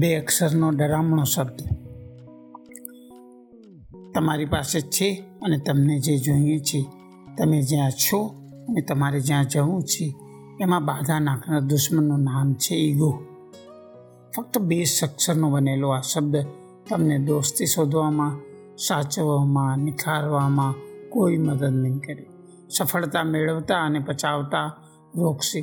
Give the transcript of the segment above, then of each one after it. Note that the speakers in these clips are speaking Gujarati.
બે અક્ષરનો ડરામણો શબ્દ. તમારી પાસે છે અને તમને જે જોઈએ છે, તમે જ્યાં છો અને તમારે જ્યાં જવું છે, એમાં બાધા નાખનાર દુશ્મનનું નામ છે ઈગો. ફક્ત બે અક્ષરનો બનેલો આ શબ્દ તમને દોસ્તી શોધવામાં, સાચવવામાં, નિખારવામાં કોઈ મદદ નહીં કરે. સફળતા મેળવતા અને પચાવતા રોકશે.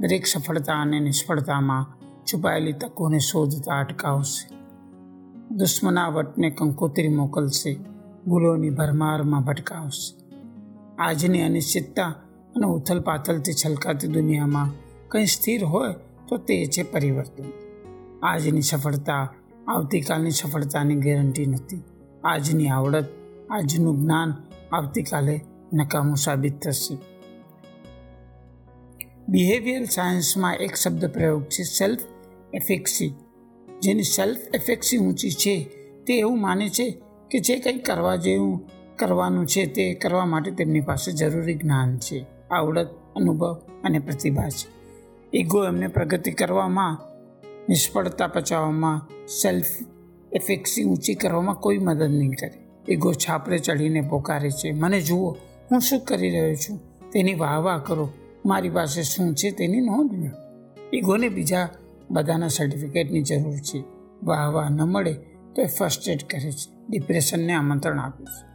દરેક સફળતા અને નિષ્ફળતામાં છુપાયેલી તકોને શોધતા અટકાવશે. દુશ્મનાવટને કંકોત્રી મોકલશે ભૂલોની ભરમારમાં ભટકાવશે. આજની અનિશ્ચિતતા અને ઉથલપાથલથી છલકાતી દુનિયામાં કંઈ સ્થિર હોય તો તે છે પરિવર્તન. આજની સફળતા આવતીકાલની સફળતાની ગેરંટી નથી. આજની આવડત, આજનું જ્ઞાન આવતીકાલે નકામું સાબિત થશે. બિહેવિયર સાયન્સમાં એક શબ્દ પ્રયોગ છે, સેલ્ફ એફેક્સી જેની સેલ્ફ એફેક્સી ઊંચી છે, તે એવું માને છે કે જે કંઈ કરવા જેવું કરવાનું છે, તે કરવા માટે તેમની પાસે જરૂરી જ્ઞાન છે, આવડત, અનુભવ અને પ્રતિભા છે. ઈગો એમને પ્રગતિ કરવામાં, નિષ્ફળતા પચાવવામાં સેલ્ફ એફેક્સી ઊંચી કરવામાં કોઈ મદદ નહીં કરે. ઈગો છાપરે ચડીને પોકારે છે. મને જુઓ, હું શું કરી રહ્યો છું? તેની વાહ વાહ કરો. મારી પાસે શું છે તેની નોંધ લો. ઈગોને બીજા બધાના સર્ટિફિકેટની જરૂર છે. વાહ વાહ, ન મળે તો એ ફર્સ્ટ એડ કરે છે. ડિપ્રેશનને આમંત્રણ આપે છે.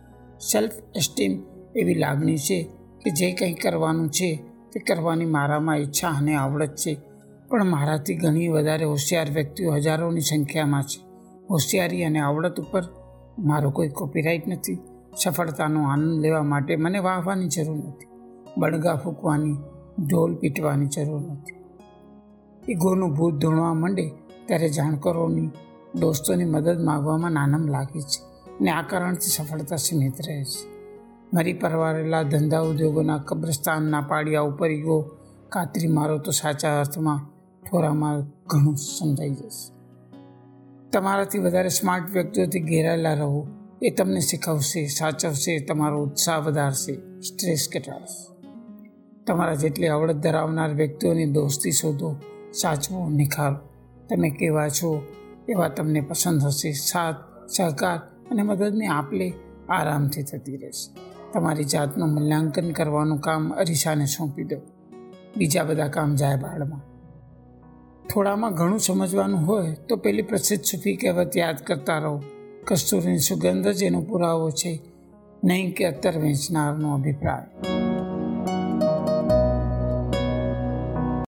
સેલ્ફ એસ્ટીમ એવી લાગણી છે કે જે કંઈ કરવાનું છે તે કરવાની મારામાં ઈચ્છા અને આવડત છે. પણ મારાથી ઘણી વધારે હોશિયાર વ્યક્તિઓ હજારોની સંખ્યામાં છે. હોશિયારી અને આવડત ઉપર મારો કોઈ કોપીરાઇટ નથી. સફળતાનો આનંદ લેવા માટે મને વાહવાની જરૂર નથી. બળગા ફૂંકવાની, ઢોલ પીટવાની જરૂર નથી. ઈગોનું ભૂત ધૂણવા માંડે ત્યારે જાણકારોની, દોસ્તોની મદદ માગવામાં નાનમ લાગે છે અને આ કારણથી સફળતા સીમિત રહે છે. મરી પરવારેલા ધંધા ઉદ્યોગોના કબ્રસ્તાનના પાડિયા ઉપર ઈગો કાતરી મારો તો સાચા અર્થમાં થોરામાં ઘણું સમજાઈ જશે. તમારાથી વધારે સ્માર્ટ વ્યક્તિઓથી ઘેરાયેલા રહો, એ તમને શીખવશે, સાચવશે, તમારો ઉત્સાહ વધારશે, સ્ટ્રેસ ઘટાડશે. તમારા જેટલી આવડત ધરાવનાર વ્યક્તિઓની દોસ્તી શોધો સાચવો નિખાર. તમે કેવા છો? એવા તમને પસંદ હશે. સાથ, સહકાર અને મદદને આપલે આરામથી થતી રહેશે. તમારી જાતનું મૂલ્યાંકન કરવાનું કામ અરીસાને સોંપી દો. બીજા બધા કામ જાય બાળમાં. થોડામાં ઘણું સમજવાનું હોય તો પેલી પ્રસિદ્ધ સૂફી કહેવત યાદ કરતા રહો. કસ્તુરીની સુગંધ જ એનો પુરાવો છે. નહીં કે અત્તર વેચનારનો અભિપ્રાય.